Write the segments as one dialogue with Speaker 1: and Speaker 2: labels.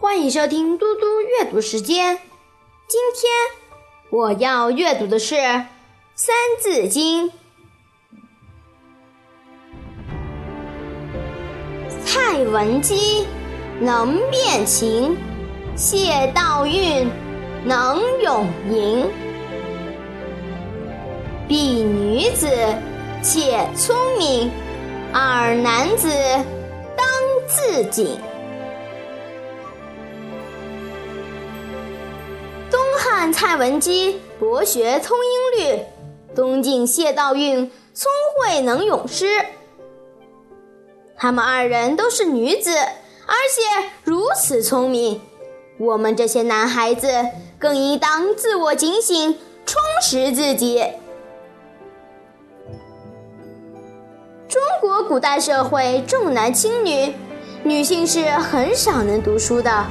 Speaker 1: 欢迎收听嘟嘟阅读时间。今天我要阅读的是《三字经》。蔡文姬能辨情，谢道韫能咏吟。比女子且聪明，二男子当自警。汉蔡文姬博学通音律，东晋谢道韫聪慧能咏诗。他们二人都是女子，而且如此聪明，我们这些男孩子更应当自我警醒，充实自己。中国古代社会重男轻女，女性是很少能读书的。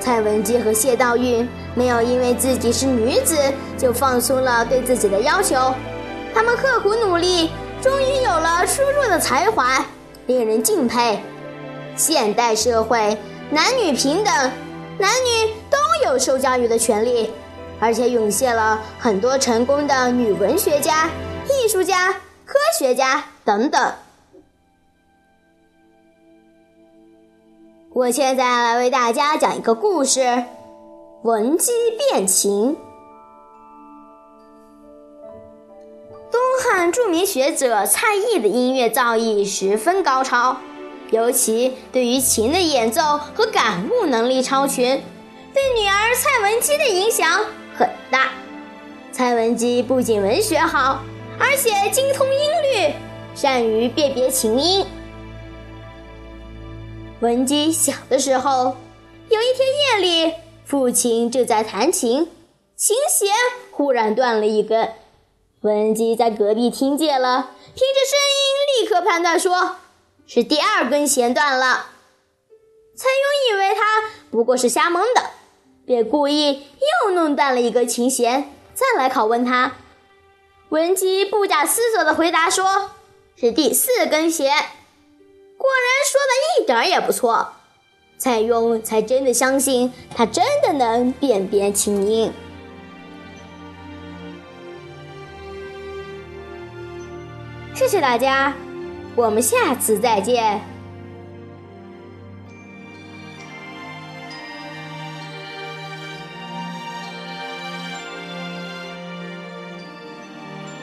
Speaker 1: 蔡文姬和谢道韫没有因为自己是女子就放松了对自己的要求，他们刻苦努力，终于有了出众的才华，令人敬佩。现代社会男女平等，男女都有受教育的权利，而且涌现了很多成功的女文学家、艺术家、科学家等等。我现在来为大家讲一个故事，《闻鸡变琴》。东汉著名学者蔡邕的音乐造诣十分高超，尤其对于琴的演奏和感悟能力超群，对女儿蔡文姬的影响很大。蔡文姬不仅文学好，而且精通音律，善于辨别琴音。文姬小的时候，有一天夜里，父亲正在弹琴，琴弦忽然断了一根。文姬在隔壁听见了，听着声音，立刻判断说是第二根弦断了。蔡邕以为他不过是瞎蒙的，便故意又弄断了一根琴弦，再来拷问他。文姬不假思索地回答说：“是第四根弦。”果然说的一点也不错，蔡邕才真的相信他真的能辨别琴音。谢谢大家，我们下次再见。